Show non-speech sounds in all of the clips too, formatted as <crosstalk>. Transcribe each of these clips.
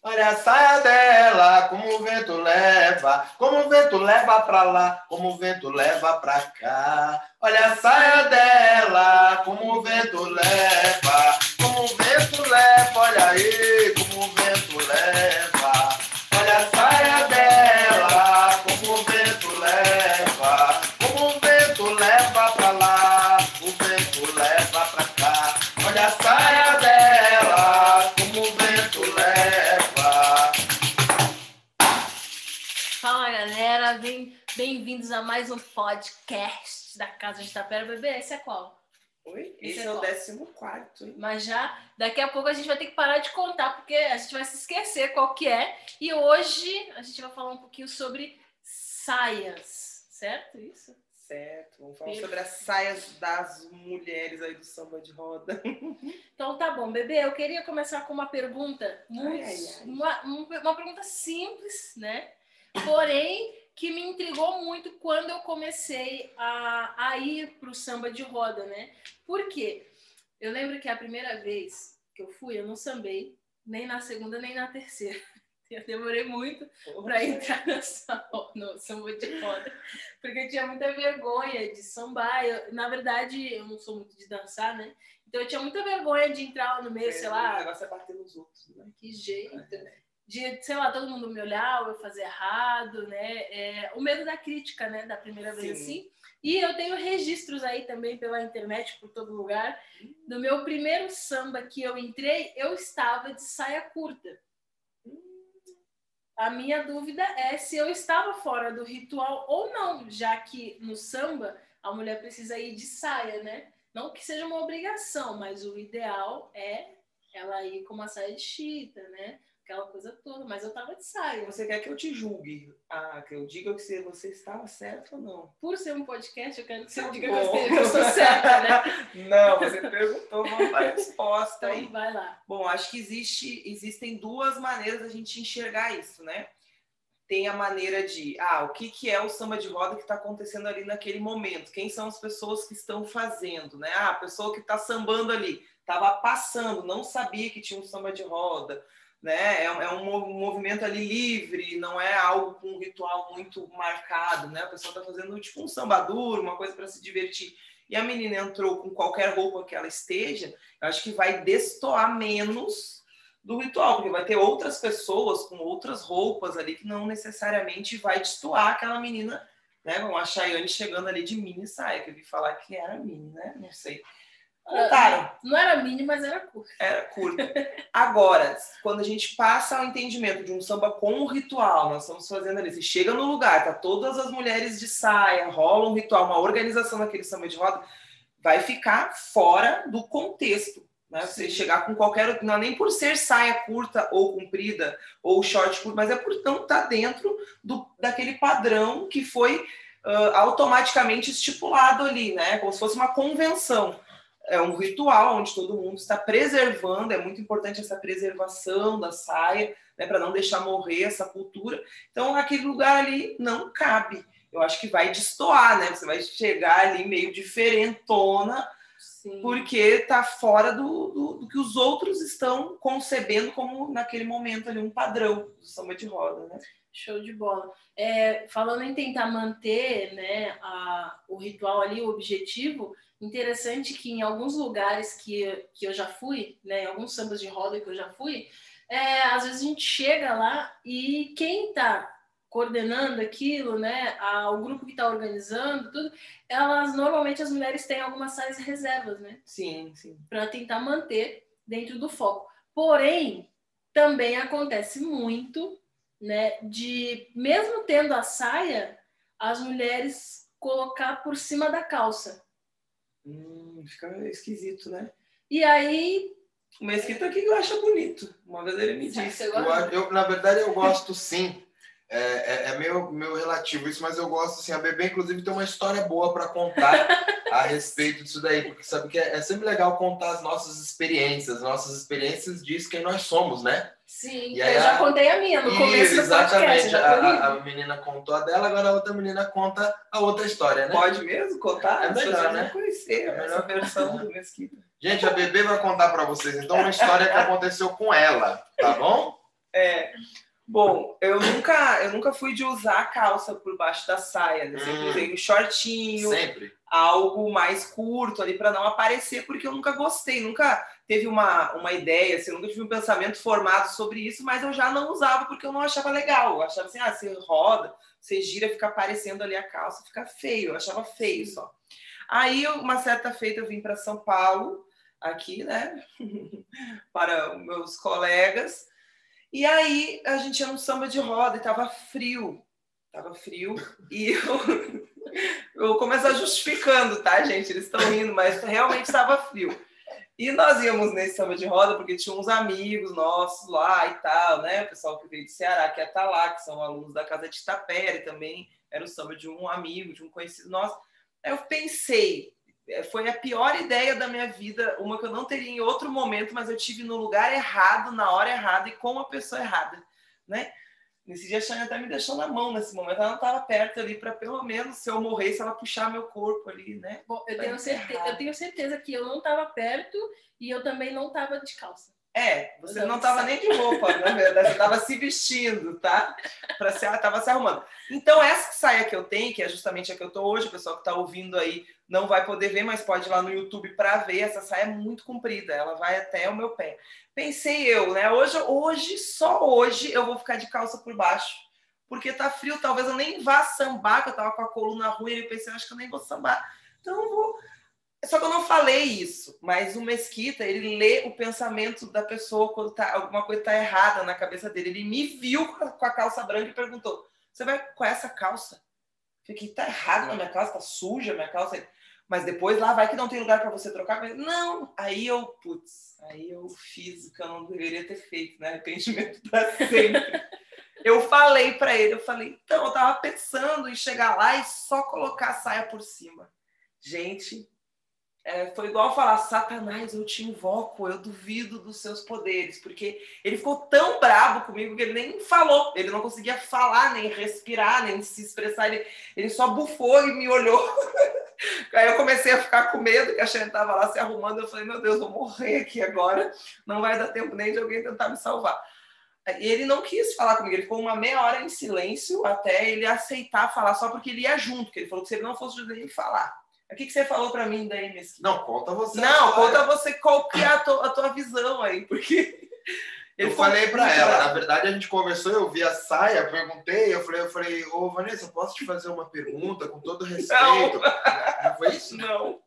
Olha a saia dela, como o vento leva, como o vento leva pra lá, como o vento leva pra cá. Olha a saia dela, como o vento leva, como o vento leva, olha aí, como o vento leva. Bem- bem-vindos a mais um podcast da Casa de Tapera Bebê. Esse é qual? Oi? Esse Esse é é o décimo quarto, hein? Mas já daqui a pouco a gente vai ter que parar de contar, porque a gente vai se esquecer qual que é. E hoje a gente vai falar um pouquinho sobre saias, certo? Isso? Certo. Vamos falar sobre as saias das mulheres aí do samba de roda. <laughs> Então tá bom, bebê. Eu queria começar com uma pergunta muito, Ai, ai, ai. Uma, um- uma pergunta simples, né? Porém que me intrigou muito quando eu comecei a, a ir para o samba de roda, né? Por quê? Eu lembro que a primeira vez que eu fui, eu não sambei nem na segunda nem na terceira. <laughs> Eu demorei muito para entrar no samba, no samba de roda, porque eu tinha muita vergonha de sambar. Eu, na verdade, eu não sou muito de dançar, né? Então eu tinha muita vergonha de entrar lá no meio, sei O lá, negócio é bater nos outros, né? que jeito. De, sei lá, todo mundo me olhar, ou eu fazer errado, né? É, o medo da crítica, né? Da primeira vez Sim. assim. E eu tenho registros aí também pela internet, por todo lugar. No meu primeiro samba que eu entrei, eu estava de saia curta. A minha dúvida é se eu estava fora do ritual ou não, já que no samba a mulher precisa ir de saia, né? Não que seja uma obrigação, mas o ideal é ela ir com uma saia de chita, né? Aquela coisa toda. Mas eu tava de saia. Você quer que eu te julgue? Ah, que eu diga que você estava certo ou não? Por ser um podcast, eu quero que você Tá diga que bom. que eu sou <laughs> certa, né? Não, você perguntou, vamos dar a resposta aí. Então vai lá. Bom, acho que existe, existem duas maneiras da gente enxergar isso, né? Tem a maneira de, ah, o que, que é o samba de roda que está acontecendo ali naquele momento? Quem são as pessoas que estão fazendo, né? Ah, a pessoa que está sambando ali, estava passando, não sabia que tinha um samba de roda, né? É, um- é um mo- movimento ali livre, não é algo com um ritual muito marcado, né? A pessoa está fazendo tipo um samba duro, uma coisa para se divertir. E a menina entrou com qualquer roupa que ela esteja, eu acho que vai destoar menos do ritual, porque vai ter outras pessoas com outras roupas ali que não necessariamente vai destoar aquela menina, né? Como a Chayane chegando ali de mini saia, que eu vi falar que era mini, né? Não sei. Contaram, Não era mini, mas era curta. era curta. Agora, quando a gente passa ao entendimento de um samba com um ritual, nós estamos fazendo ali, você chega no lugar, tá todas as mulheres de saia, rola um ritual, uma organização daquele samba de roda, vai ficar fora do contexto. Né? Você chegar com qualquer. Não é nem por ser saia curta ou comprida, ou short curto, mas é por não estar dentro do, daquele padrão que foi ah, automaticamente estipulado ali, né? Como se fosse uma convenção. É um ritual onde todo mundo está preservando, é muito importante essa preservação da saia, né? Para não deixar morrer essa cultura. Então, aquele lugar ali não cabe. Eu acho que vai destoar, né? Você vai chegar ali meio diferentona, Sim. porque tá fora do, do, do que os outros estão concebendo como naquele momento ali um padrão do samba de roda, né? Show de bola. É, falando em tentar manter né, a, o ritual ali, o objetivo, interessante que em alguns lugares que, que eu já fui, né, em alguns sambas de roda que eu já fui, é, às vezes a gente chega lá e quem está coordenando aquilo, né, o grupo que está organizando, tudo, elas normalmente as mulheres têm algumas saias reservas, né? Sim, sim. para tentar manter dentro do foco. Porém, também acontece muito, né, de mesmo tendo a saia, as mulheres colocar por cima da calça. Hum, fica esquisito, né? E aí, O Mesquita aqui eu acho bonito. Uma vez ele me disse. Eu, eu, na verdade, eu gosto sim. É, é, é meio, meio relativo isso, mas eu gosto assim. A Bebê, inclusive, tem uma história boa para contar a <laughs> respeito disso daí, porque sabe que é, é sempre legal contar as nossas experiências. Nossas experiências diz quem nós somos, né? Sim, E aí eu já a- contei a minha no começo Isso, do podcast. exatamente. já A, a- a menina contou a dela, agora a outra menina conta a outra história, né? Pode mesmo contar? É pessoas melhor, né? conhecer É essa versão do Mesquita. <laughs> Gente, a Bebê vai contar para vocês então uma história que aconteceu com ela, tá bom? É. Bom, eu nunca, eu nunca fui de usar calça por baixo da saia, né? Sempre Hum. usei um shortinho, Sempre. Algo mais curto ali para não aparecer, porque eu nunca gostei, nunca teve uma, uma ideia, assim, nunca tive um pensamento formado sobre isso, mas eu já não usava porque eu não achava legal. Eu achava assim, ah, você roda, você gira, fica aparecendo ali a calça, fica feio, eu achava feio só. Aí, uma certa feita, eu vim para São Paulo, aqui, né, <laughs> para meus colegas, e aí a gente ia num samba de roda e tava frio, tava frio, e eu, <laughs> eu vou começar justificando, tá, gente? Eles estão rindo, mas realmente estava frio. E nós íamos nesse samba de roda porque tinha uns amigos nossos lá e tal, né? O pessoal que veio do Ceará, que estar lá, que são alunos da casa de Itapere também. Era o samba de um amigo, de um conhecido nosso. Aí eu pensei, eh, foi a pior ideia da minha vida, uma que eu não teria em outro momento, mas eu tive no lugar errado, na hora errada e com a pessoa errada, né? Nesse dia a Shane até me deixou na mão nesse momento, ela não estava perto ali para pelo menos se eu morresse ela puxar meu corpo ali, né? Bom, eu Vai tenho, certeza, eu tenho certeza que eu não estava perto e eu também não estava de calça. É, você não tava estava nem de roupa, na verdade, você estava se vestindo, tá? Para se, tava se arrumando. Então, essa saia que eu tenho, que é justamente a que eu tô hoje, o pessoal que está ouvindo aí não vai poder ver, mas pode ir lá no YouTube para ver. Essa saia é muito comprida, ela vai até o meu pé. Pensei eu, né? Hoje, hoje, só hoje, eu vou ficar de calça por baixo. Porque tá frio, talvez eu nem vá sambar, que eu tava com a coluna ruim, e eu pensei, acho que eu nem vou sambar. Então eu vou. Só que eu não falei isso, mas o Mesquita, ele lê o pensamento da pessoa quando tá, alguma coisa tá errada na cabeça dele. Ele me viu com a, com a calça branca e perguntou: Você vai com essa calça? Fiquei, tá errado na minha calça, tá suja a minha calça. Mas depois lá vai que não tem lugar para você trocar. Mas, não, aí eu, putz, aí eu fiz o que eu não deveria ter feito, né? Arrependimento para <laughs> sempre. eu falei para ele, eu falei, então, eu tava pensando em chegar lá e só colocar a saia por cima. Gente, é, foi igual falar, Satanás, eu te invoco, eu duvido dos seus poderes, porque ele ficou tão bravo comigo que ele nem falou, ele não conseguia falar, nem respirar, nem se expressar, ele, ele só bufou e me olhou. <laughs> Aí eu comecei a ficar com medo, que a Xane estava lá se arrumando, eu falei, meu Deus, vou morrer aqui agora, não vai dar tempo nem de alguém tentar me salvar. E ele não quis falar comigo, ele ficou uma meia hora em silêncio até ele aceitar falar, só porque ele ia junto, porque ele falou que se ele não fosse junto, ele ia falar. O que, que você falou para mim daí, Mesquita? Não, conta você. Não, conta você qual que é a tua, a tua visão aí, porque. Eu falei pra muito ela, na verdade a gente conversou, eu vi a saia, perguntei, eu falei, eu falei, ô Vanessa, posso te fazer uma pergunta com todo respeito? Não foi isso? Não.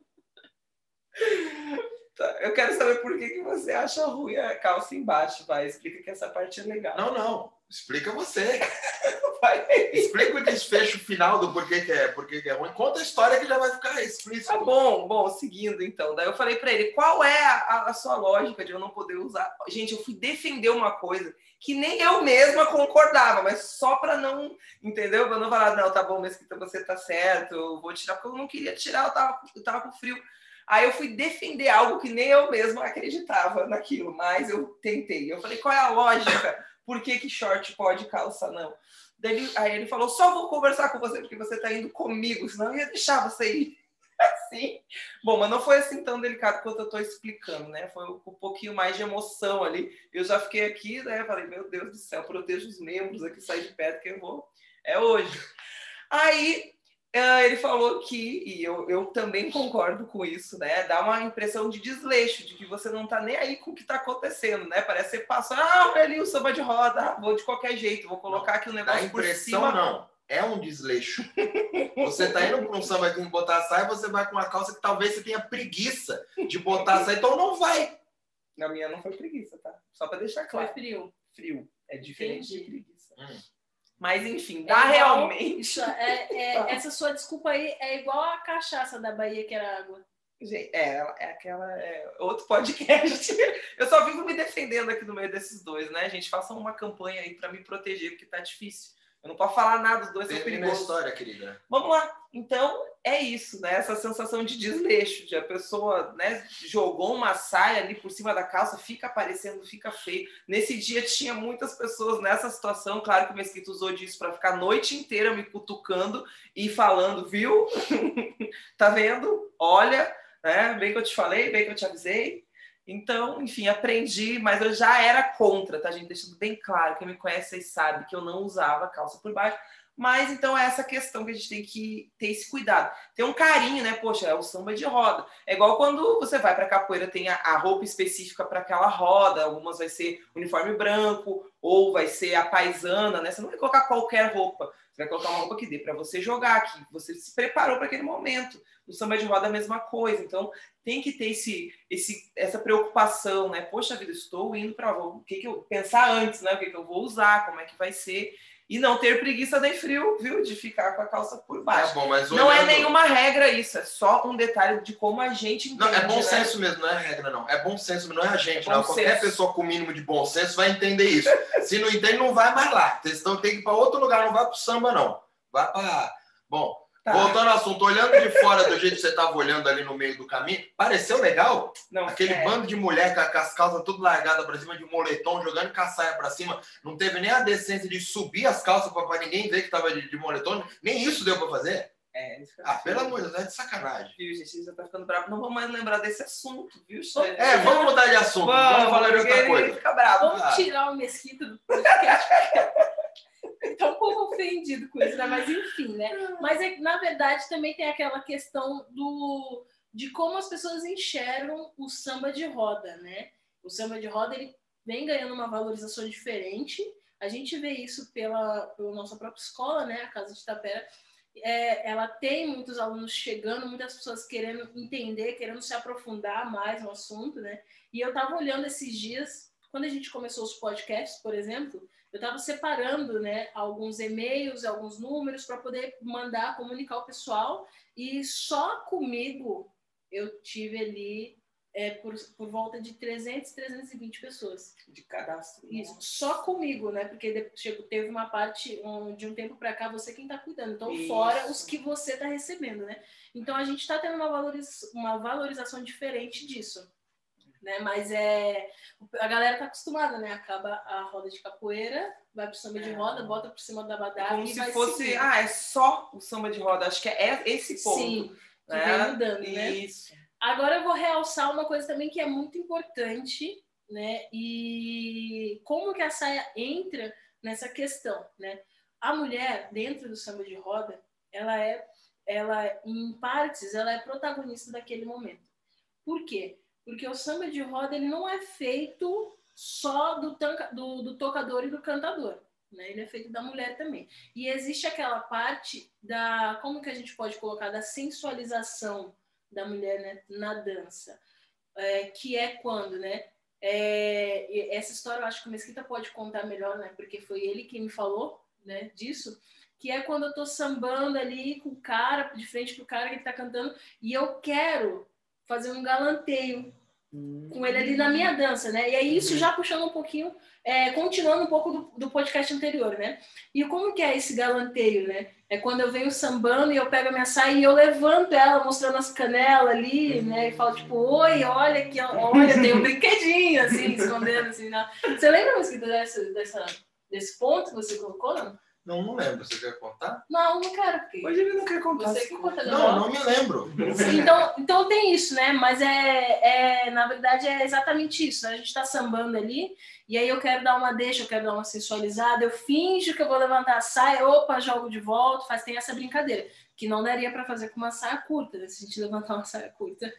Tá, Eu quero saber por que, que você acha ruim a calça embaixo, vai. Explica que essa parte é legal. Não, não. Explica você. <laughs> Explica o desfecho final do porquê que é, porquê que é ruim. Conta a história que já vai ficar explícito. Tá bom, bom, seguindo então. Daí eu falei pra ele, qual é a, a sua lógica de eu não poder usar? Gente, eu fui defender uma coisa que nem eu mesma concordava, mas só pra não, entendeu? Pra não falar, não, tá bom, Mesquita, você tá certo, eu vou tirar, porque eu não queria tirar, eu tava, eu tava com frio. Aí eu fui defender algo que nem eu mesma acreditava naquilo, mas eu tentei. Eu falei, qual é a lógica? Por que, que short pode, calça não? Daí aí ele falou, só vou conversar com você porque você tá indo comigo, senão eu ia deixar você ir <laughs> assim. Bom, mas não foi assim tão delicado quanto eu tô explicando, né? Foi um pouquinho mais de emoção ali. Eu já fiquei aqui, né? Falei, meu Deus do céu, proteja os membros aqui, sai de perto que eu vou. É hoje. Aí ele falou que, e eu, eu também concordo com isso, né? Dá uma impressão de desleixo, de que você não tá nem aí com o que tá acontecendo, né? Parece que você passa, ah, olha ali o samba de roda, ah, vou de qualquer jeito, vou colocar aqui o Dá negócio por impressão, cima. não. É um desleixo. Você tá indo para um samba aqui botar a saia, você vai com uma calça que talvez você tenha preguiça de botar a saia, então não vai. Na minha não foi preguiça, tá? Só para deixar Foi claro. frio. Frio. É diferente de Entendi. preguiça. Hum. Mas enfim, É dá igual- realmente. Isso, é, é- <laughs> essa sua desculpa aí é igual a cachaça da Bahia, que era água. Gente, é, é aquela. É outro podcast. <laughs> Eu só vivo me defendendo aqui no meio desses dois, né, gente? Façam uma campanha aí para me proteger, porque tá difícil. Eu não posso falar nada, os dois são Termina a perigosos. história, querida. Vamos lá. Então, é isso, né? Essa sensação de desleixo, de a pessoa né, jogou uma saia ali por cima da calça, fica aparecendo, fica feio. Nesse dia tinha muitas pessoas nessa situação. Claro que o Mesquita usou disso para ficar a noite inteira me cutucando e falando, viu? <laughs> tá vendo? Olha, né? Bem que eu te falei, bem que eu te avisei. Então, enfim, aprendi, mas eu já era contra, tá, gente? Deixando bem claro, quem me conhece, vocês sabem que eu não usava calça por baixo. Mas então é essa questão que a gente tem que ter esse cuidado. Ter um carinho, né? Poxa, é o samba de roda. É igual quando você vai para capoeira, tem a, a roupa específica para aquela roda. Algumas vai ser uniforme branco, ou vai ser a paisana, né? Você não vai colocar qualquer roupa. Você vai colocar uma roupa que dê para você jogar, que você se preparou para aquele momento. No samba de roda é a mesma coisa. Então, tem que ter esse, esse, essa preocupação, né? Poxa vida, estou indo para o que, que eu pensar antes, né? O que, que eu vou usar, como é que vai ser e não ter preguiça nem frio, viu? De ficar com a calça por baixo. É bom, mas Não é olhando- nenhuma regra isso, é só um detalhe de como a gente entende. Não, é bom né? senso mesmo, não é regra, não. É bom senso, não é a gente, É não. Qualquer senso. pessoa com o mínimo de bom senso vai entender isso. <laughs> Se não entende, não vai mais lá. Vocês estão tem que ir para outro lugar, não vai para o samba, não. Vai para. Bom, Tá. voltando ao assunto, olhando de fora do jeito que você estava olhando ali no meio do caminho, pareceu legal? Não, Aquele é. bando de mulher com as calças tudo largadas para cima, de moletom, jogando com a saia para cima. Não teve nem a decência de subir as calças para ninguém ver que tava de, de moletom. Nem isso deu para fazer. É, Ah, pelo amor de Deus, é de sacanagem. Viu, gente? Já tá ficando bravo. Não vou mais lembrar desse assunto, viu? É, vamos mudar de assunto. Vamos, falar de outra ele coisa. Fica bravo. Vamos Ah. tirar o mesquito do podcast. <laughs> <laughs> Tá um pouco ofendido com isso, né? Mas enfim, né? Mas é, na verdade também tem aquela questão do de como as pessoas enxergam o samba de roda, né? O samba de roda ele vem ganhando uma valorização diferente. A gente vê isso pela, pela nossa própria escola, né? A Casa de Tapera. É, ela tem muitos alunos chegando, muitas pessoas querendo entender, querendo se aprofundar mais no assunto, né? E eu estava olhando esses dias, quando a gente começou os podcasts, por exemplo, eu estava separando né, alguns e-mails, alguns números para poder mandar, comunicar ao pessoal. E só comigo eu tive ali é, por, por volta de 300, 320 pessoas. De cadastro. Isso, só comigo, né? Porque de- chegou- teve uma parte um, de um tempo para cá, você quem está cuidando. Então, Isso. fora os que você está recebendo, né? Então, a gente está tendo uma, valoriza- uma valorização diferente disso. Né? Mas é a galera tá acostumada, né? Acaba a roda de capoeira, vai pro samba de É. roda, bota por cima da É badada como se fosse, seguindo. ah, é só o samba de roda. Acho que é esse ponto. Sim, que né? vem mudando, né? Isso. Agora eu vou realçar uma coisa também que é muito importante, né? E como que a saia entra nessa questão, né? A mulher dentro do samba de roda, ela é, ela em partes, ela é protagonista daquele momento. Por quê? Porque o samba de roda ele não é feito só do, tanca, do, do tocador e do cantador. Né? Ele é feito da mulher também. E existe aquela parte da. Como que a gente pode colocar? Da sensualização da mulher né, na dança. É, que é quando, né? É, essa história eu acho que o Mesquita pode contar melhor, né? Porque foi ele que me falou né, disso. Que é quando eu tô sambando ali com o cara, de frente pro cara que tá cantando, e eu quero fazer um galanteio com ele ali na minha dança, né? E aí isso já puxando um pouquinho, é, continuando um pouco do, do podcast anterior, né? E como que é esse galanteio, né? É quando eu venho sambando e eu pego a minha saia e eu levanto ela, mostrando as canelas ali, né? E falo, tipo, oi, olha aqui, olha, tem um <laughs> brinquedinho, assim, escondendo, assim. Você lembra, Mosquito, dessa, dessa, desse ponto que você colocou, não? Não, não lembro. Você quer contar? Não, não quero, porque Hoje ele não quer contar. você que conta, Não, não me lembro. então, então tem isso, né? Mas é, é na verdade é exatamente isso. Né? A gente está sambando ali e aí eu quero dar uma deixa, eu quero dar uma sensualizada, eu finjo que eu vou levantar a saia, opa, jogo de volta, faz tem essa brincadeira que não daria para fazer com uma saia curta, né? Se a gente levantar uma saia curta.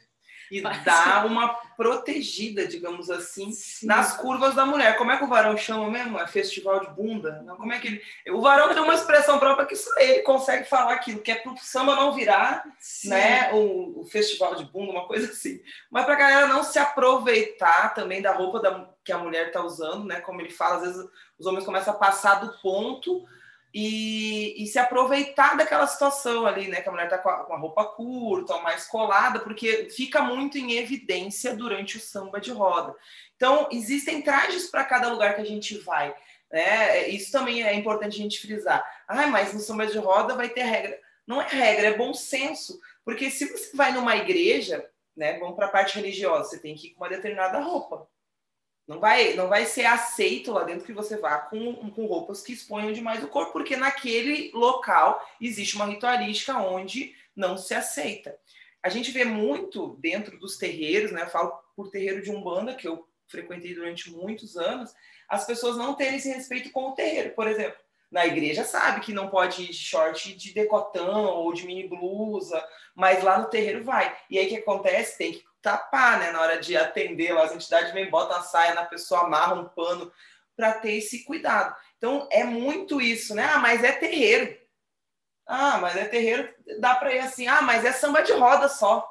E Faz. dá uma protegida, digamos assim, Sim. nas curvas da mulher. Como é que o varão chama mesmo? É festival de bunda? Não, como é que ele... O varão tem uma expressão própria que só ele consegue falar aquilo, que é pro samba não virar Sim. né, o, o festival de bunda, uma coisa assim. Mas para a galera não se aproveitar também da roupa da, que a mulher está usando, né? Como ele fala, às vezes os homens começam a passar do ponto e, e se aproveitar daquela situação ali, né? Que a mulher está com, a- com a roupa curta, mais colada, porque fica muito em evidência durante o samba de roda. Então, existem trajes para cada lugar que a gente vai. Né? Isso também é importante a gente frisar. Ah, mas no samba de roda vai ter regra. Não é regra, é bom senso. Porque se você vai numa igreja, né, vamos para a parte religiosa, você tem que ir com uma determinada roupa. Não vai, não vai ser aceito lá dentro que você vá com, com roupas que exponham demais o corpo, porque naquele local existe uma ritualística onde não se aceita. a gente vê muito dentro dos terreiros, né? Eu falo por terreiro de Umbanda, que eu frequentei durante muitos anos, as pessoas não terem esse respeito com o terreiro. Por exemplo, na igreja sabe que não pode ir de short de decotão ou de mini blusa, mas lá no terreiro vai. E aí o que acontece? Tem que tapar, né? Na hora de atender as entidades vêm, botam a saia na pessoa, amarram um pano para ter esse cuidado. Então é muito isso, né? Ah, mas é terreiro. Ah, mas é terreiro, dá para ir assim. Ah, mas é samba de roda só.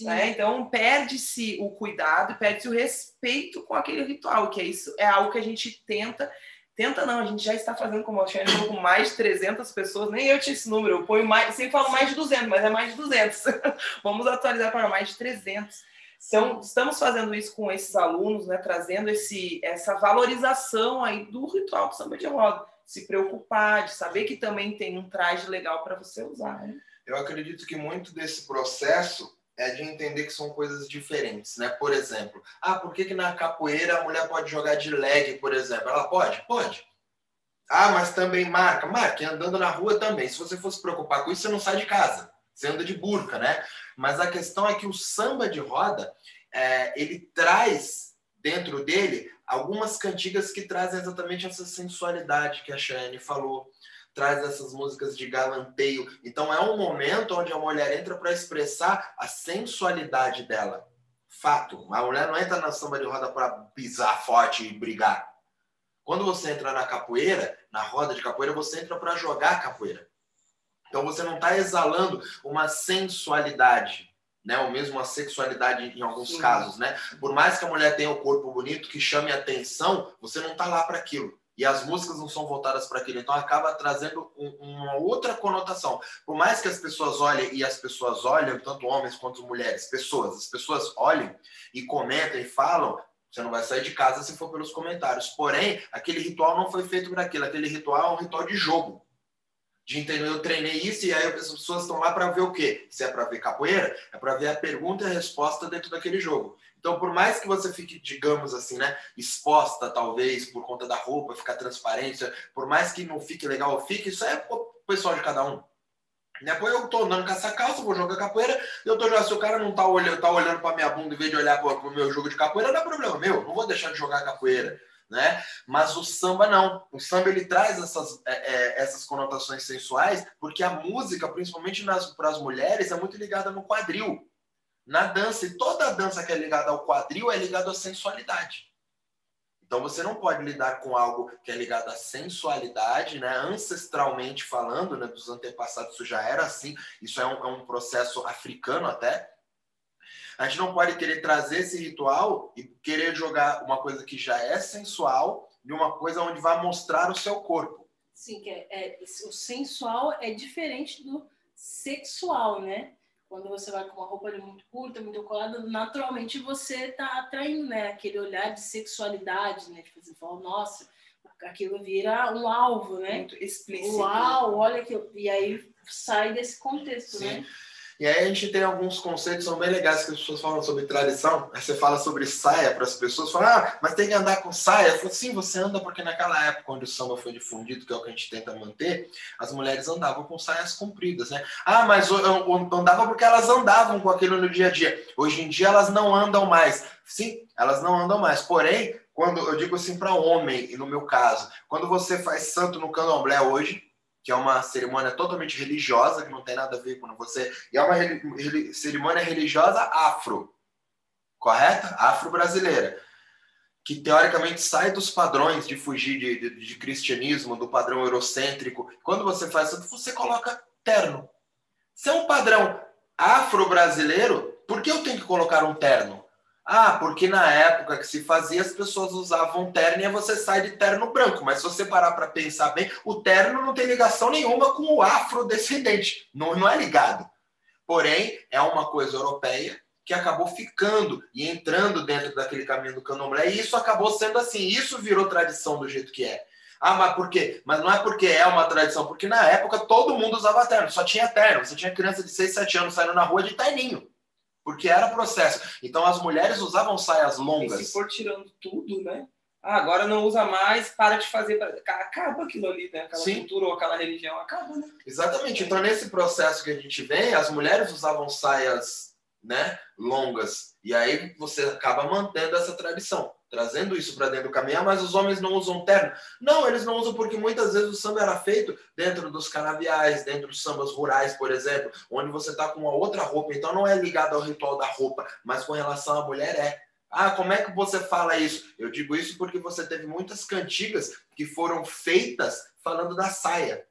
Né? Então perde-se o cuidado, perde-se o respeito com aquele ritual, que é isso, é algo que a gente tenta Tenta não, a gente já está fazendo como a Xane com mais de 300 pessoas, nem eu tinha esse número, eu ponho mais, sempre falo mais de 200, mas é mais de 200. <laughs> Vamos atualizar para mais de 300. Então, estamos fazendo isso com esses alunos, né, trazendo esse, essa valorização aí do ritual do samba de roda, se preocupar, de saber que também tem um traje legal para você usar. Né? Eu acredito que muito desse processo é de entender que são coisas diferentes, né? Por exemplo, ah, por que, que na capoeira a mulher pode jogar de leg, por exemplo? Ela pode? Pode. Ah, mas também marca. Marca, andando na rua também. Se você fosse preocupar com isso, você não sai de casa. Você anda de burca, né? Mas a questão é que o samba de roda, é, ele traz dentro dele algumas cantigas que trazem exatamente essa sensualidade que a Cheyenne falou traz essas músicas de galanteio. Então é um momento onde a mulher entra para expressar a sensualidade dela. Fato. A mulher não entra na samba de roda para pisar forte e brigar. Quando você entra na capoeira, na roda de capoeira, você entra para jogar capoeira. Então você não está exalando uma sensualidade, né? Ou mesmo uma sexualidade em alguns Sim. casos, né? Por mais que a mulher tenha o um corpo bonito que chame atenção, você não está lá para aquilo e as músicas não são voltadas para aquilo, então acaba trazendo um, uma outra conotação. Por mais que as pessoas olhem e as pessoas olham, tanto homens quanto mulheres, pessoas, as pessoas olhem e comentam e falam, você não vai sair de casa se for pelos comentários. Porém, aquele ritual não foi feito para aquilo, aquele ritual é um ritual de jogo. De entender, eu treinei isso e aí as pessoas estão lá para ver o quê? Se é para ver capoeira, é para ver a pergunta e a resposta dentro daquele jogo. Então, por mais que você fique, digamos assim, né, exposta, talvez, por conta da roupa, ficar transparente, por mais que não fique legal, fique, isso é o pessoal de cada um. Depois eu tô andando com essa calça, vou jogar capoeira, eu tô já, se o cara não tá olhando, tá olhando pra minha bunda em vez de olhar pro, pro meu jogo de capoeira, não é problema meu, não vou deixar de jogar capoeira. Né? Mas o samba não. O samba ele traz essas, é, é, essas conotações sensuais, porque a música, principalmente para as mulheres, é muito ligada no quadril na dança. E toda dança que é ligada ao quadril é ligada à sensualidade. Então você não pode lidar com algo que é ligado à sensualidade, né? ancestralmente falando, né? dos antepassados isso já era assim, isso é um, é um processo africano até. A gente não pode querer trazer esse ritual e querer jogar uma coisa que já é sensual de uma coisa onde vai mostrar o seu corpo. Sim, que é, é, o sensual é diferente do sexual, né? quando você vai com uma roupa muito curta, muito colada, naturalmente você está atraindo, né? Aquele olhar de sexualidade, né? Tipo, você fala, nossa, aquilo vira um alvo, né? Muito explícito. Uau, olha que... E aí sai desse contexto, Sim. né? E aí a gente tem alguns conceitos são bem legais que as pessoas falam sobre tradição. Aí você fala sobre saia para as pessoas, fala, ah, mas tem que andar com saia. Eu falo, sim, você anda porque naquela época onde o samba foi difundido, que é o que a gente tenta manter, as mulheres andavam com saias compridas, né? Ah, mas eu, andava porque elas andavam com aquilo no dia a dia. Hoje em dia elas não andam mais. Sim, elas não andam mais. Porém, quando eu digo assim para homem, e no meu caso, quando você faz santo no candomblé hoje, que é uma cerimônia totalmente religiosa, que não tem nada a ver com você. E é uma cerimônia religiosa afro, correta? Afro-brasileira. Que teoricamente sai dos padrões de fugir de, de, de, cristianismo, do padrão eurocêntrico. Quando você faz isso, você coloca terno. Se é um padrão afro-brasileiro, por que eu tenho que colocar um terno? Ah, porque na época que se fazia, as pessoas usavam terno e você sai de terno branco. Mas se você parar para pensar bem, o terno não tem ligação nenhuma com o afrodescendente. Não, não é ligado. Porém, é uma coisa europeia que acabou ficando e entrando dentro daquele caminho do candomblé. E isso acabou sendo assim. Isso virou tradição do jeito que é. Ah, mas por quê? Mas não é porque é uma tradição, porque na época todo mundo usava terno, só tinha terno. Você tinha criança de 6, 7 anos saindo na rua de terninho porque era processo. Então as mulheres usavam saias longas. E se for tirando tudo, né? Ah, agora não usa mais, para de fazer. Acaba aquilo ali, né? Aquela Sim. cultura ou aquela religião, acaba, né? Exatamente. Então, nesse processo que a gente vê, as mulheres usavam saias né, longas. E aí você acaba mantendo essa tradição, trazendo isso para dentro do caminhão, mas os homens não usam terno. Não, eles não usam porque muitas vezes o samba era feito dentro dos canaviais, dentro dos sambas rurais, por exemplo, onde você está com uma outra roupa, então não é ligado ao ritual da roupa, mas com relação à mulher é. Ah, como é que você fala isso? Eu digo isso porque você teve muitas cantigas que foram feitas falando da saia,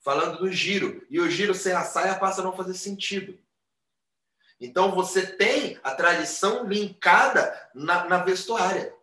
falando do giro. E o giro sem a saia passa a não fazer sentido. Então você tem a tradição linkada na, na vestuária,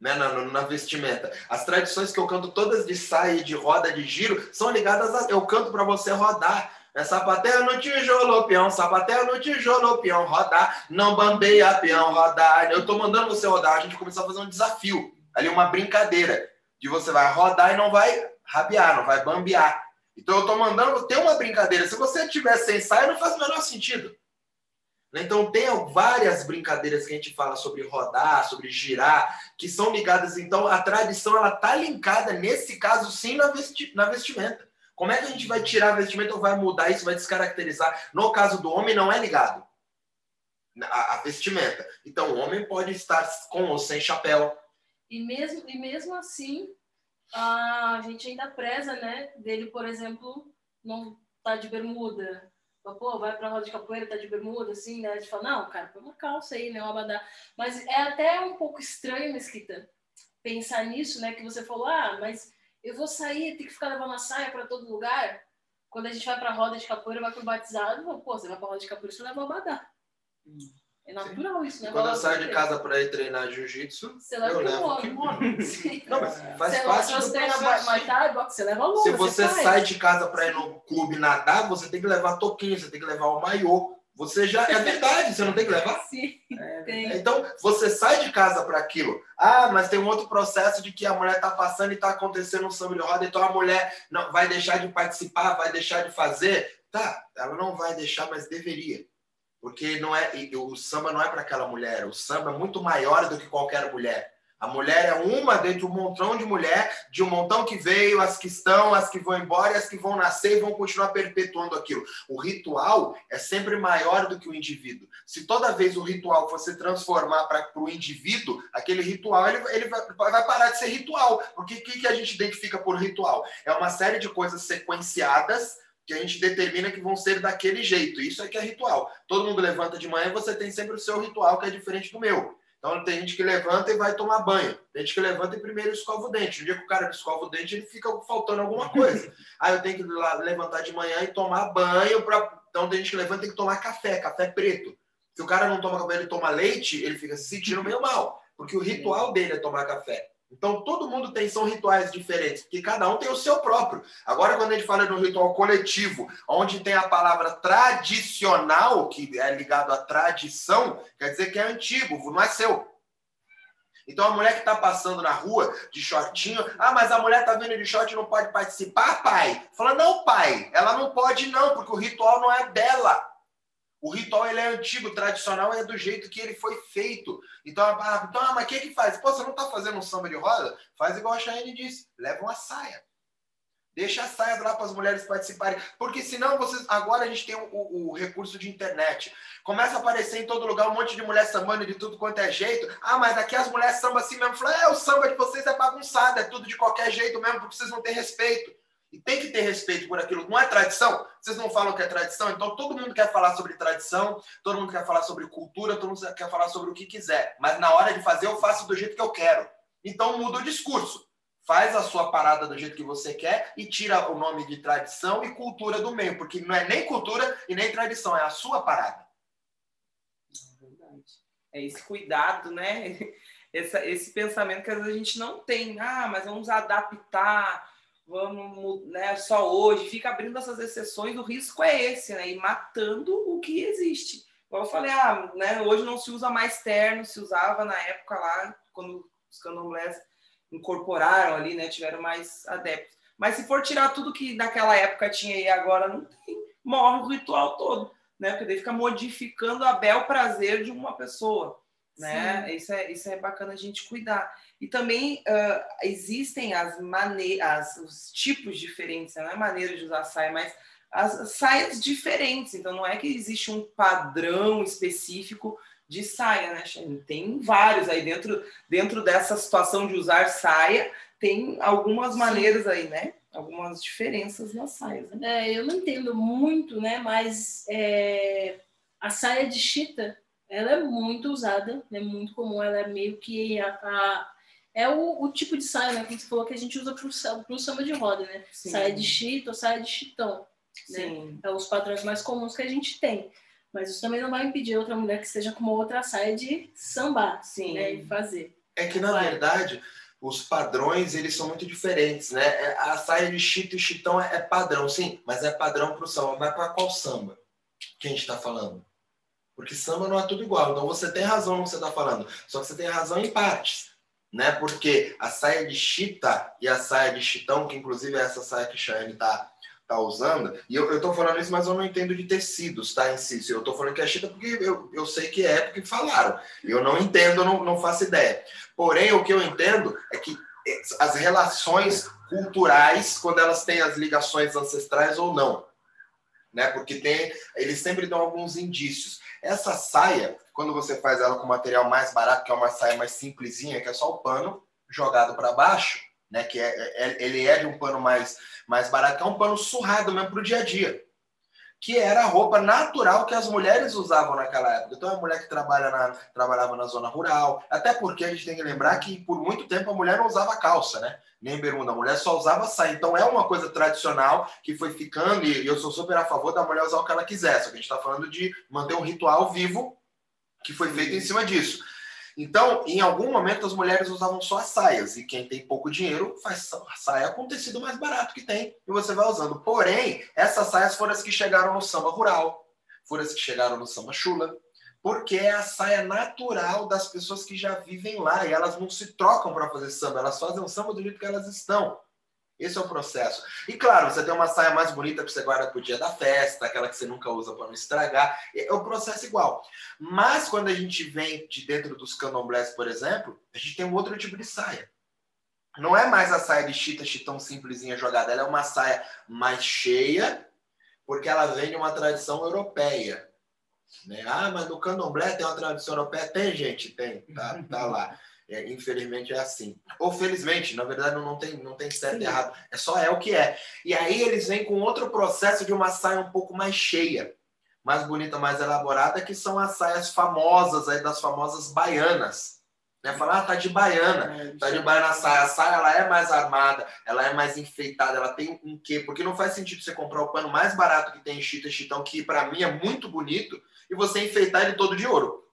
né? Na, na, vestimenta. As tradições que eu canto todas de saia, de roda, de giro, são ligadas a. Eu canto para você rodar. É sapateia no tijolo, peão, sapateia no tijolo, peão, rodar, não bambeia, peão, rodar. Eu estou mandando você rodar, a gente começou a fazer um desafio, ali uma brincadeira, de você vai rodar e não vai rabiar, não vai bambear. Então eu estou mandando, tem uma brincadeira, se você tiver sem saia, não faz o menor sentido. Né? Então, tem várias brincadeiras que a gente fala sobre rodar, sobre girar, que são ligadas. Então, a tradição ela está linkada, nesse caso, sim, na, vesti na vestimenta. Como é que a gente vai tirar a vestimenta ou vai mudar isso, vai descaracterizar? No caso do homem, não é ligado a, a vestimenta. Então, o homem pode estar com ou sem chapéu. E mesmo, e mesmo assim, a gente ainda preza, né? Dele, por exemplo, não tá de bermuda, pô, vai pra roda de capoeira, tá de bermuda, assim, né? A gente fala, não, cara, põe uma calça aí, né? Uma abadá. Mas é até um pouco estranho, Mesquita, pensar nisso, né? Que você falou, ah, mas eu vou sair, tem que ficar levando a saia para todo lugar. Quando a gente vai pra roda de capoeira, vai pro batizado, pô, você vai pra roda de capoeira, você leva uma abadá. Hum. É natural Sim. isso, né? Quando eu saio de casa para ir treinar jiu-jitsu, eu levo o kimono. <laughs> Não, mas faz você parte do processo. você leva luva, Se você, você sai de casa para ir no clube nadar, você tem que levar toquinho, você tem que levar o maiô. Você já é verdade, você não tem que levar? Sim. É, então, você sai de casa para aquilo. Ah, mas tem um outro processo de que a mulher está passando e está acontecendo um samba de roda, então a mulher não vai deixar de participar, vai deixar de fazer. Tá, ela não vai deixar, mas deveria. Porque não é, o samba não é para aquela mulher, o samba é muito maior do que qualquer mulher. A mulher é uma dentro de um montão de mulher, de um montão que veio, as que estão, as que vão embora e as que vão nascer e vão continuar perpetuando aquilo. O ritual é sempre maior do que o indivíduo. Se toda vez o ritual fosse transformar para o indivíduo, aquele ritual ele, ele vai, vai, parar de ser ritual. Porque o que, que a gente identifica por ritual? É uma série de coisas sequenciadas que a gente determina que vão ser daquele jeito. Isso é que é ritual. Todo mundo levanta de manhã, você tem sempre o seu ritual que é diferente do meu. Então tem gente que levanta e vai tomar banho. Tem gente que levanta e primeiro escova o dente. No dia que o cara escova o dente, ele fica faltando alguma coisa. <laughs> Aí eu tenho que levantar de manhã e tomar banho. Pra... Então tem gente que levanta e tem que tomar café, café preto. Se o cara não toma café, ele toma leite, ele fica se sentindo meio mal. Porque o ritual dele é tomar café. Então, todo mundo tem, são rituais diferentes, porque cada um tem o seu próprio. Agora, quando a gente fala de um ritual coletivo, onde tem a palavra tradicional, que é ligado à tradição, quer dizer que é antigo, não é seu. Então, a mulher que está passando na rua de shortinho, ah, mas a mulher está vindo de short não pode participar, pai? Fala, não, pai, ela não pode não, porque o ritual não é dela. O ritual ele é antigo, tradicional é do jeito que ele foi feito. Então, então ah, mas o que que faz? Pô, você não está fazendo um samba de roda? Faz igual a Cheyenne disse, leva uma saia. Deixa a saia lá para as mulheres participarem. Porque senão vocês. Agora a gente tem o, o, o, recurso de internet. Começa a aparecer em todo lugar um monte de mulher sambando de tudo quanto é jeito. Ah, mas aqui as mulheres samba assim mesmo. Fala, é, o samba de vocês é bagunçado, é tudo de qualquer jeito mesmo, porque vocês não têm respeito. E tem que ter respeito por aquilo. Não é tradição? Vocês não falam que é tradição? Então todo mundo quer falar sobre tradição, todo mundo quer falar sobre cultura, todo mundo quer falar sobre o que quiser. Mas na hora de fazer, eu faço do jeito que eu quero. Então muda o discurso. Faz a sua parada do jeito que você quer e tira o nome de tradição e cultura do meio, porque não é nem cultura e nem tradição, é a sua parada. É verdade. É esse cuidado, né? <laughs> Esse, pensamento que às vezes a gente não tem. Ah, mas vamos adaptar vamos, né, só hoje, fica abrindo essas exceções, o risco é esse, né? E matando o que existe. Como eu falei, ah, né, hoje não se usa mais terno, se usava na época lá, quando os candomblés incorporaram ali, né, tiveram mais adeptos. Mas se for tirar tudo que naquela época tinha e agora não tem, morre o ritual todo, né? Porque daí fica modificando a bel prazer de uma pessoa, né? Isso é, isso é bacana a gente cuidar. E também uh, existem as maneiras, os tipos diferentes, não é maneira de usar saia, mas as saias diferentes. Então, não é que existe um padrão específico de saia, né? Tem vários aí dentro, dentro dessa situação de usar saia, tem algumas Sim. maneiras aí, né? Algumas diferenças nas saias. Né? É, eu não entendo muito, né? Mas é, a saia de chita, ela é muito usada, é muito comum, ela é meio que a, a é o, o, tipo de saia, né? Como você falou, que a gente usa para o samba de roda, né? Sim. Saia de chita ou saia de chitão. Né? É os padrões mais comuns que a gente tem. Mas isso também não vai impedir outra mulher que seja com uma outra saia de sambar, Sim. né? E fazer. É que, na vai. verdade, os padrões, eles são muito diferentes, né? É, a saia de chita e chitão é, é padrão, sim, mas é padrão para o samba. Mas para qual samba que a gente está falando? Porque samba não é tudo igual. Então você tem razão no que você está falando. Só que você tem razão em partes. Né? Porque a saia de chita e a saia de chitão, que inclusive é essa saia que Cheyenne está tá usando, e eu, eu tô falando isso, mas eu não entendo de tecidos, tá, si. Eu tô falando que é chita porque eu, eu sei que é porque falaram. Eu não entendo, não, não faço ideia. Porém, o que eu entendo é que as relações culturais, quando elas têm as ligações ancestrais ou não, né? Porque tem, eles sempre dão alguns indícios. Essa saia, quando você faz ela com material mais barato, que é uma saia mais simplesinha, que é só o pano jogado para baixo, né? Que é, é, ele é de um pano mais, mais barato, que é um pano surrado mesmo para o dia a dia. Que era a roupa natural que as mulheres usavam naquela época. Então, a mulher que trabalha na, trabalhava na zona rural, até porque a gente tem que lembrar que por muito tempo a mulher não usava calça, né? Nem bermuda, a mulher só usava saia. Então, é uma coisa tradicional que foi ficando, e eu sou super a favor da mulher usar o que ela quiser. Só que a gente está falando de manter um ritual vivo que foi feito em cima disso. Então, em algum momento, as mulheres usavam só as saias, e quem tem pouco dinheiro faz saia com tecido mais barato que tem, e você vai usando. Porém, essas saias foram as que chegaram no samba rural, foram as que chegaram no samba chula, porque é a saia natural das pessoas que já vivem lá, e elas não se trocam para fazer samba, elas fazem o samba do jeito que elas estão. Esse é o processo. E claro, você tem uma saia mais bonita que você guarda para o dia da festa, aquela que você nunca usa para não estragar. É o processo igual. Mas quando a gente vem de dentro dos candomblés, por exemplo, a gente tem um outro tipo de saia. Não é mais a saia de chita, chitão simplesinha jogada. Ela é uma saia mais cheia, porque ela vem de uma tradição europeia. Né? Ah, mas no candomblé tem uma tradição europeia? Tem, gente, tem. Tá, tá lá. É, infelizmente é assim. Ou felizmente, na verdade não tem, não tem certo Sim. e errado. É só é o que é. E aí eles vêm com outro processo de uma saia um pouco mais cheia, mais bonita, mais elaborada, que são as saias famosas aí das famosas baianas. Né? Falar, ah, tá de baiana, é, tá de baiana a saia. A saia ela é mais armada, ela é mais enfeitada, ela tem um quê? Porque não faz sentido você comprar o pano mais barato que tem em chita chitão, que para mim é muito bonito, e você enfeitar ele todo de ouro.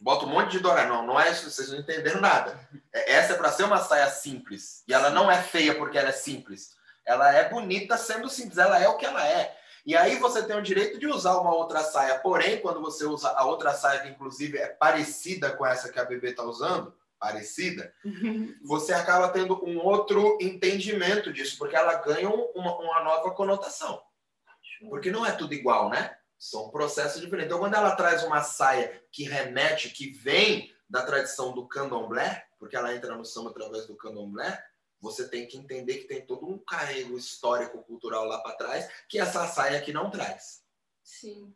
Bota um monte de dourado. Não, não é isso, vocês não entenderam nada. É, essa é para ser uma saia simples. E ela não é feia porque ela é simples. Ela é bonita sendo simples, ela é o que ela é. E aí você tem o direito de usar uma outra saia. Porém, quando você usa a outra saia, que inclusive é parecida com essa que a bebê está usando, parecida, <laughs> você acaba tendo um outro entendimento disso, porque ela ganha uma, uma nova conotação. Porque não é tudo igual, né? São processos diferentes. Então, quando ela traz uma saia que remete, que vem da tradição do candomblé, porque ela entra no samba através do candomblé, você tem que entender que tem todo um carrego histórico, cultural lá para trás, que essa saia aqui não traz. Sim.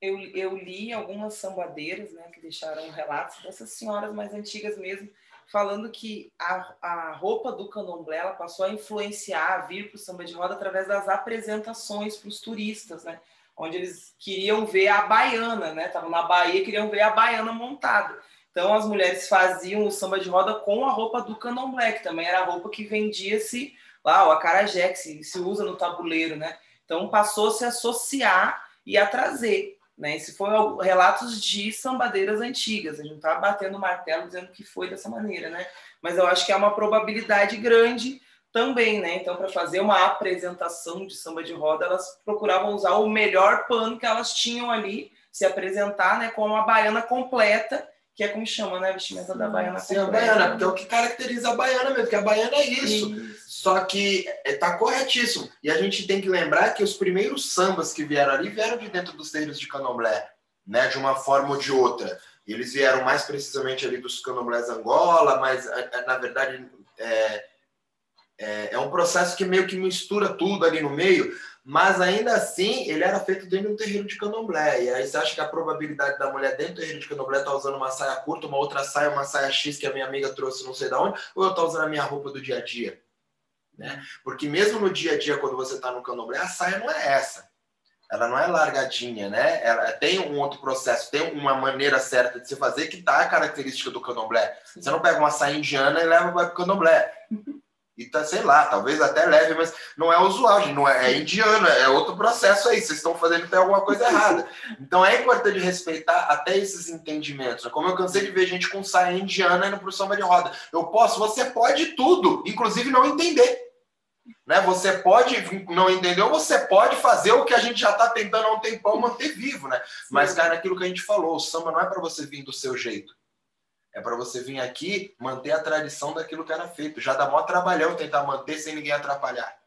Eu, eu li algumas sambadeiras, né, que deixaram relatos dessas senhoras mais antigas mesmo, falando que a, a roupa do candomblé ela passou a influenciar, a vir para o samba de roda através das apresentações para os turistas, né? Onde eles queriam ver a baiana, né? Estavam na Bahia, queriam ver a baiana montada. Então as mulheres faziam o samba de roda com a roupa do candomblé, que também era a roupa que vendia-se lá, o acarajé, que se, se usa no tabuleiro, né? Então passou a se associar e a trazer. Né? Esse foi relatos de sambadeiras antigas. A gente não está batendo martelo dizendo que foi dessa maneira, né? Mas eu acho que é uma probabilidade grande também, né? Então, para fazer uma apresentação de samba de roda, elas procuravam usar o melhor pano que elas tinham ali, se apresentar, né, com uma baiana completa, que é como chama, né, a vestimenta da baiana Sim, completa. a baiana, porque é o que caracteriza a baiana mesmo, porque a baiana é isso. isso. Só que está é, corretíssimo. E a gente tem que lembrar que os primeiros sambas que vieram ali vieram de dentro dos terreiros de candomblé, né, de uma forma ou de outra. Eles vieram mais precisamente ali dos candomblés Angola, mas é, na verdade é, é, é um processo que meio que mistura tudo ali no meio, Mas ainda assim, ele era feito dentro de um terreiro de candomblé. E aí você acha que a probabilidade da mulher dentro do terreiro de candomblé estar tá usando uma saia curta, uma outra saia, uma saia X que a minha amiga trouxe não sei de onde, ou eu estou usando a minha roupa do dia a dia? Né? Porque mesmo no dia a dia, quando você está no candomblé, a saia não é essa. Ela não é largadinha, né? Ela tem um outro processo, tem uma maneira certa de se fazer que tá a característica do candomblé. Você não pega uma saia indiana e leva para o candomblé. E tá, sei lá, talvez até leve, mas não é usual, gente, não é, é indiano, é outro processo aí. Vocês estão fazendo tem alguma coisa errada. Então é importante respeitar até esses entendimentos. Como eu cansei de ver gente com saia indiana indo pro samba de roda. Eu posso, você pode tudo, inclusive não entender. Né? Você pode não entender, ou você pode fazer o que a gente já está tentando há um tempão manter vivo, né? Mas, cara, aquilo que a gente falou, o samba não é para você vir do seu jeito. É para você vir aqui manter a tradição daquilo que era feito. Já dá maior trabalhão tentar manter sem ninguém atrapalhar.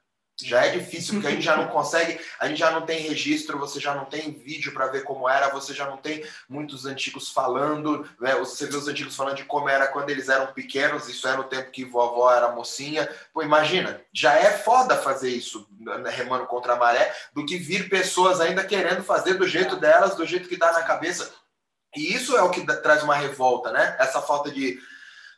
Já é difícil, porque a gente já não consegue, a gente já não tem registro, você já não tem vídeo para ver como era, você já não tem muitos antigos falando, né? Você vê os antigos falando de como era quando eles eram pequenos, isso é no tempo que vovó era mocinha. Pô, imagina, já é foda fazer isso, né, remando contra a maré, do que vir pessoas ainda querendo fazer do jeito delas, do jeito que dá na cabeça. E isso é o que traz uma revolta, né? Essa falta de,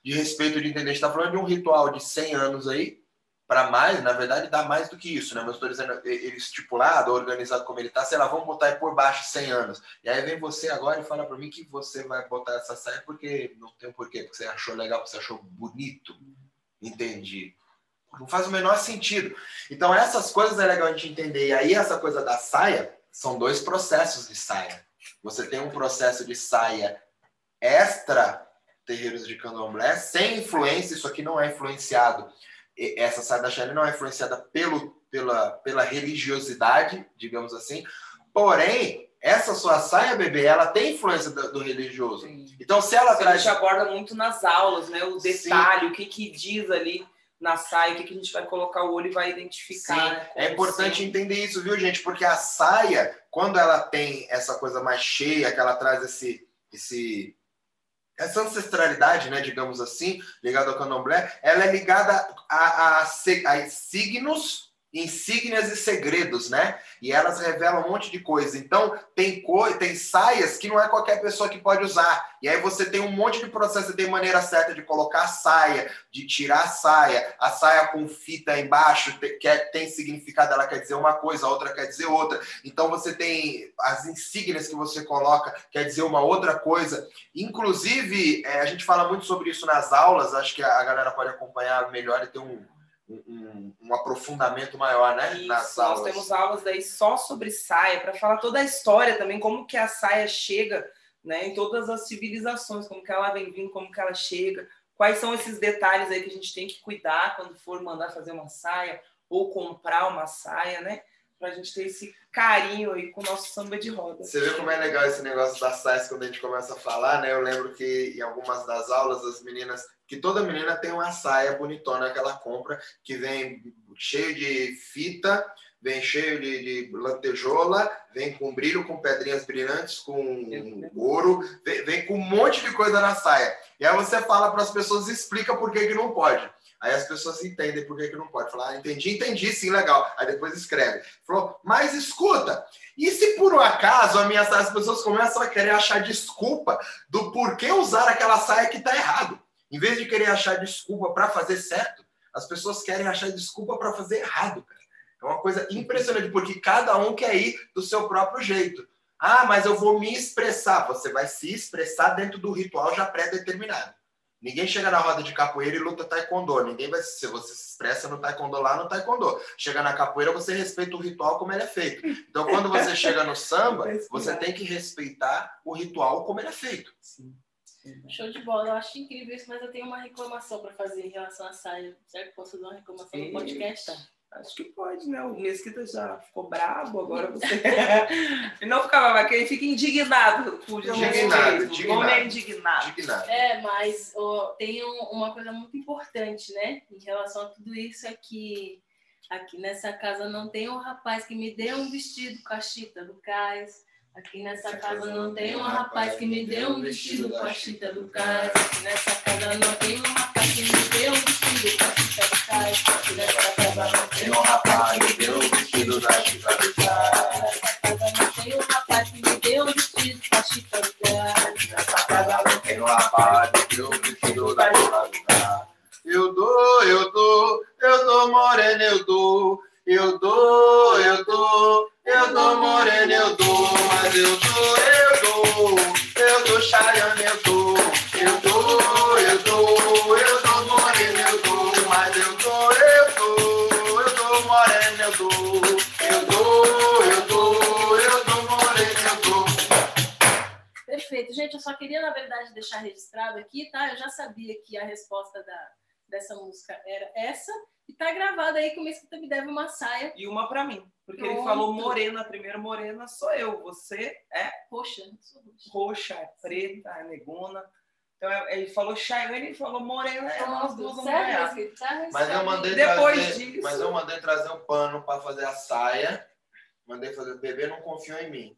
de respeito de entender. A gente está falando de um ritual de 100 anos aí, para mais, na verdade, dá mais do que isso, né? Mas estou dizendo, ele estipulado, organizado como ele está, sei lá, vamos botar aí por baixo 100 anos. E aí vem você agora e fala para mim que você vai botar essa saia porque não tem um porquê, porque você achou legal, porque você achou bonito. Entendi. Não faz o menor sentido. Então, essas coisas é legal a gente entender. E aí, essa coisa da saia, são dois processos de saia. Você tem um processo de saia extra terreiros de candomblé, sem influência, isso aqui não é influenciado essa saia da Shane não é influenciada pelo, pela, pela religiosidade, digamos assim. Porém, essa sua saia, bebê, ela tem influência do, do religioso. Sim. Então, se ela traz. A gente aborda muito nas aulas, né? O detalhe, Sim. o que, que diz ali na saia, o que, que a gente vai colocar o olho e vai identificar. Né? É importante entender isso, viu, gente? Porque a saia, quando ela tem essa coisa mais cheia, que ela traz esse, esse essa ancestralidade, né, digamos assim, ligada ao candomblé, ela é ligada a, a, a signos insígnias e segredos, né? E elas revelam um monte de coisa. Então, tem coi tem saias que não é qualquer pessoa que pode usar. E aí você tem um monte de processo, você tem maneira certa de colocar a saia, de tirar a saia, a saia com fita embaixo, que é, tem significado, ela quer dizer uma coisa, a outra quer dizer outra. Então você tem as insígnias que você coloca, quer dizer uma outra coisa. Inclusive, é, a gente fala muito sobre isso nas aulas, acho que a galera pode acompanhar melhor e ter um um, um, aprofundamento maior, né? Isso, nas aulas. Nós temos aulas daí só sobre saia, para falar toda a história também, como que a saia chega né, em todas as civilizações, como que ela vem vindo, como que ela chega, quais são esses detalhes aí que a gente tem que cuidar quando for mandar fazer uma saia ou comprar uma saia, né? Para a gente ter esse carinho aí com o nosso samba de roda. Você vê como é legal esse negócio das saias quando a gente começa a falar, né? Eu lembro que em algumas das aulas as meninas que toda menina tem uma saia bonitona que ela compra, que vem cheio de fita, vem cheio de, de lantejola, vem com brilho, com pedrinhas brilhantes, com ouro, vem, vem, com um monte de coisa na saia. E aí você fala para as pessoas, explica por que, que não pode. Aí as pessoas entendem por que, que não pode. Falar, ah, entendi, entendi, sim, legal. Aí depois escreve. Falou, mas escuta, e se por um acaso a minha, as pessoas começam a querer achar desculpa do porquê usar aquela saia que está errado? Em vez de querer achar desculpa para fazer certo, as pessoas querem achar desculpa para fazer errado, cara. É uma coisa impressionante, porque cada um quer ir do seu próprio jeito. Ah, mas eu vou me expressar. Você vai se expressar dentro do ritual já pré-determinado. Ninguém chega na roda de capoeira e luta taekwondo. Ninguém vai se você se expressa no taekwondo lá no taekwondo. Chega na capoeira, você respeita o ritual como ele é feito. Então, quando você <laughs> chega no samba, você tem que respeitar o ritual como ele é feito. Sim. Show de bola, eu acho incrível isso, mas eu tenho uma reclamação para fazer em relação à saia. Será que posso fazer uma reclamação no podcast? Acho que pode, né? O Mesquita já ficou brabo, agora você. e <laughs> não ficava, mas que ele fica indignado. Por indignado, indignado. é indignado. indignado. É, mas oh, tem um, uma coisa muito importante, né? Em relação a tudo isso, é que aqui nessa casa não tem um rapaz que me dê um vestido com a chita do cais Aqui nessa casa não tem um rapaz que me dê um vestido com a chita do cais. Aqui nessa casa não tem um rapaz deu um vestido pra ficar de trás, pra tirar casa não tem um rapaz, me deu um vestido pra ficar. Nessa casa não tem um rapaz que deu um vestido pra te. Nessa casa não tem um rapaz, me deu um vestido pra te. Eu dou, eu dou, eu dou morena, eu dou. Eu dou, eu dou, eu dou morena, eu dou. Mas eu dou, eu dou, eu dou chayana, eu dou. Gente, eu só queria, na verdade, deixar registrado aqui, tá? Eu já sabia que a resposta da, dessa música era essa. E tá gravado aí que o Mesquita me deve uma saia E uma pra mim. Porque ele Pronto. falou morena, primeiro morena sou eu. Você é roxa. Sou roxa. roxa, é preta, é negona. Então é- ele falou Chayane e falou morena, é nós duas vamos ganhar. Mas eu mandei Depois trazer, disso- mas eu mandei trazer um pano para fazer a saia. Mandei fazer, o bebê não confiou em mim.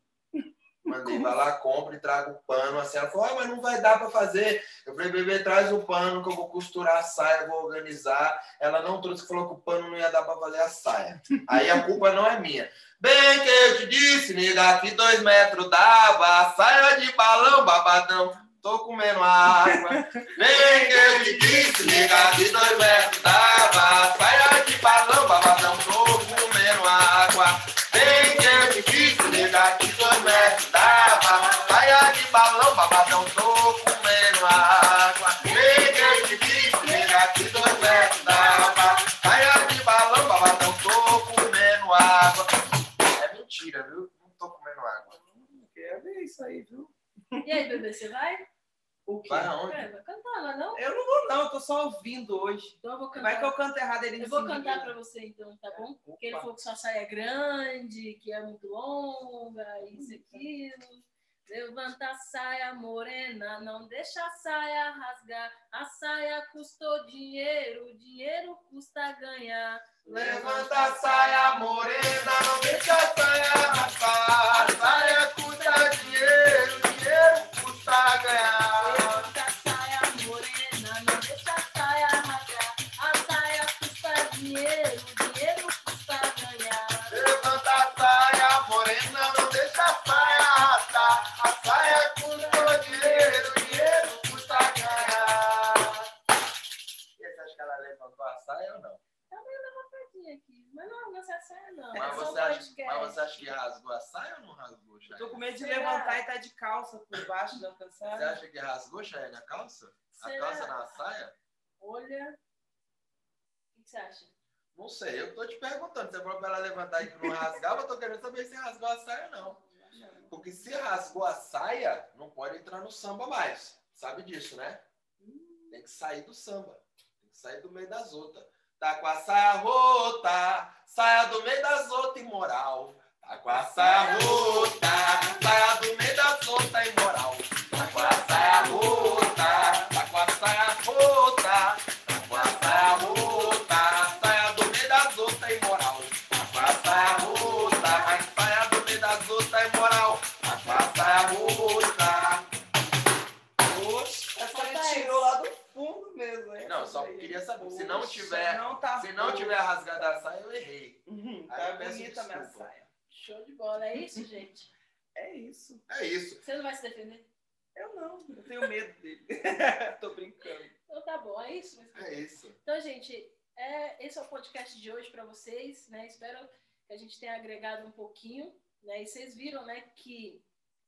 Mandei, vai lá, compra e traga o pano. Assim, ela falou, ah, mas não vai dar para fazer. Eu falei, bebê, traz o pano que eu vou costurar a saia, vou organizar. Ela não trouxe, falou que o pano não ia dar para fazer a saia. Aí a culpa não é minha. Bem que eu te disse, nega, que dois metros dava, saia de balão, babadão. Tô comendo água. Bem que eu te disse, nega, que dois metros dava, saia de balão, babadão. E aí, bebê, você vai? O quê? Vai aonde? É, vai cantar, não é não? Eu não vou, não, eu tô só ouvindo hoje. Então eu vou cantar. Vai que eu canto errado ele Eu vou cantar novo. você então, tá bom? Porque ele Opa. falou que sua saia é grande, que é muito longa, isso e aquilo. Levanta a saia morena, não deixa a saia rasgar. A saia custou dinheiro, o dinheiro custa ganhar. Levanta a saia morena, não deixa a saia arrastar. A saia custa dinheiro, dinheiro custa ganhar. Levanta a saia morena, não deixa a saia rasgar. A saia custa dinheiro, o dinheiro mas você acha que rasgou a saia ou não rasgou, Eu Chayane? tô com medo de Será? levantar e tá de calça por baixo da Você cansada. acha que rasgou, Chayane, a calça? A Será? calça na saia? Olha. O que você acha? Não sei, eu tô te perguntando. Você falou pra ela levantar e que não rasgava, eu tô querendo saber se rasgou a saia ou não. Porque se rasgou a saia, não pode entrar no samba mais. Sabe disso, né? Tem que sair do samba. Tem que sair do meio das outras. Tá com a saia rota, saia do meio das outras, imoral. Tá com a saia rota, queria saber. Se não tiver- não tá Se não bom. tiver rasgado a saia, eu errei. Uhum, Aí tá eu bonita a minha saia. Show de bola. É isso, gente? <laughs> É isso. É isso. Você não vai se defender? Eu não, eu tenho medo dele. <laughs> Tô brincando. Então tá bom, é isso. É isso. Então, gente, é, esse é o podcast de hoje para vocês, né? Espero que a gente tenha agregado um pouquinho, né? E vocês viram, né, que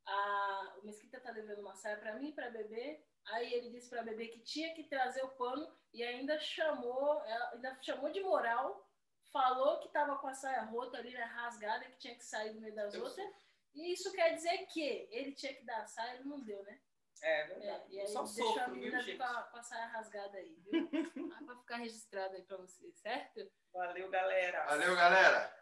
a, o Mesquita tá devendo uma saia para mim e para bebê. Aí ele disse para bebê que tinha que trazer o pano e ainda chamou, ela ainda chamou de moral, falou que tava com a saia rota ali, né, rasgada, que tinha que sair do meio das Eu outras. E isso quer dizer que ele tinha que dar a saia, ele não deu, né? É É, verdade. e eu aí só deixou a sofro, viu, menina gente? com a, com a saia rasgada aí, viu? <laughs> ah, vai ficar registrado aí pra você, certo? Valeu, galera. Valeu, galera.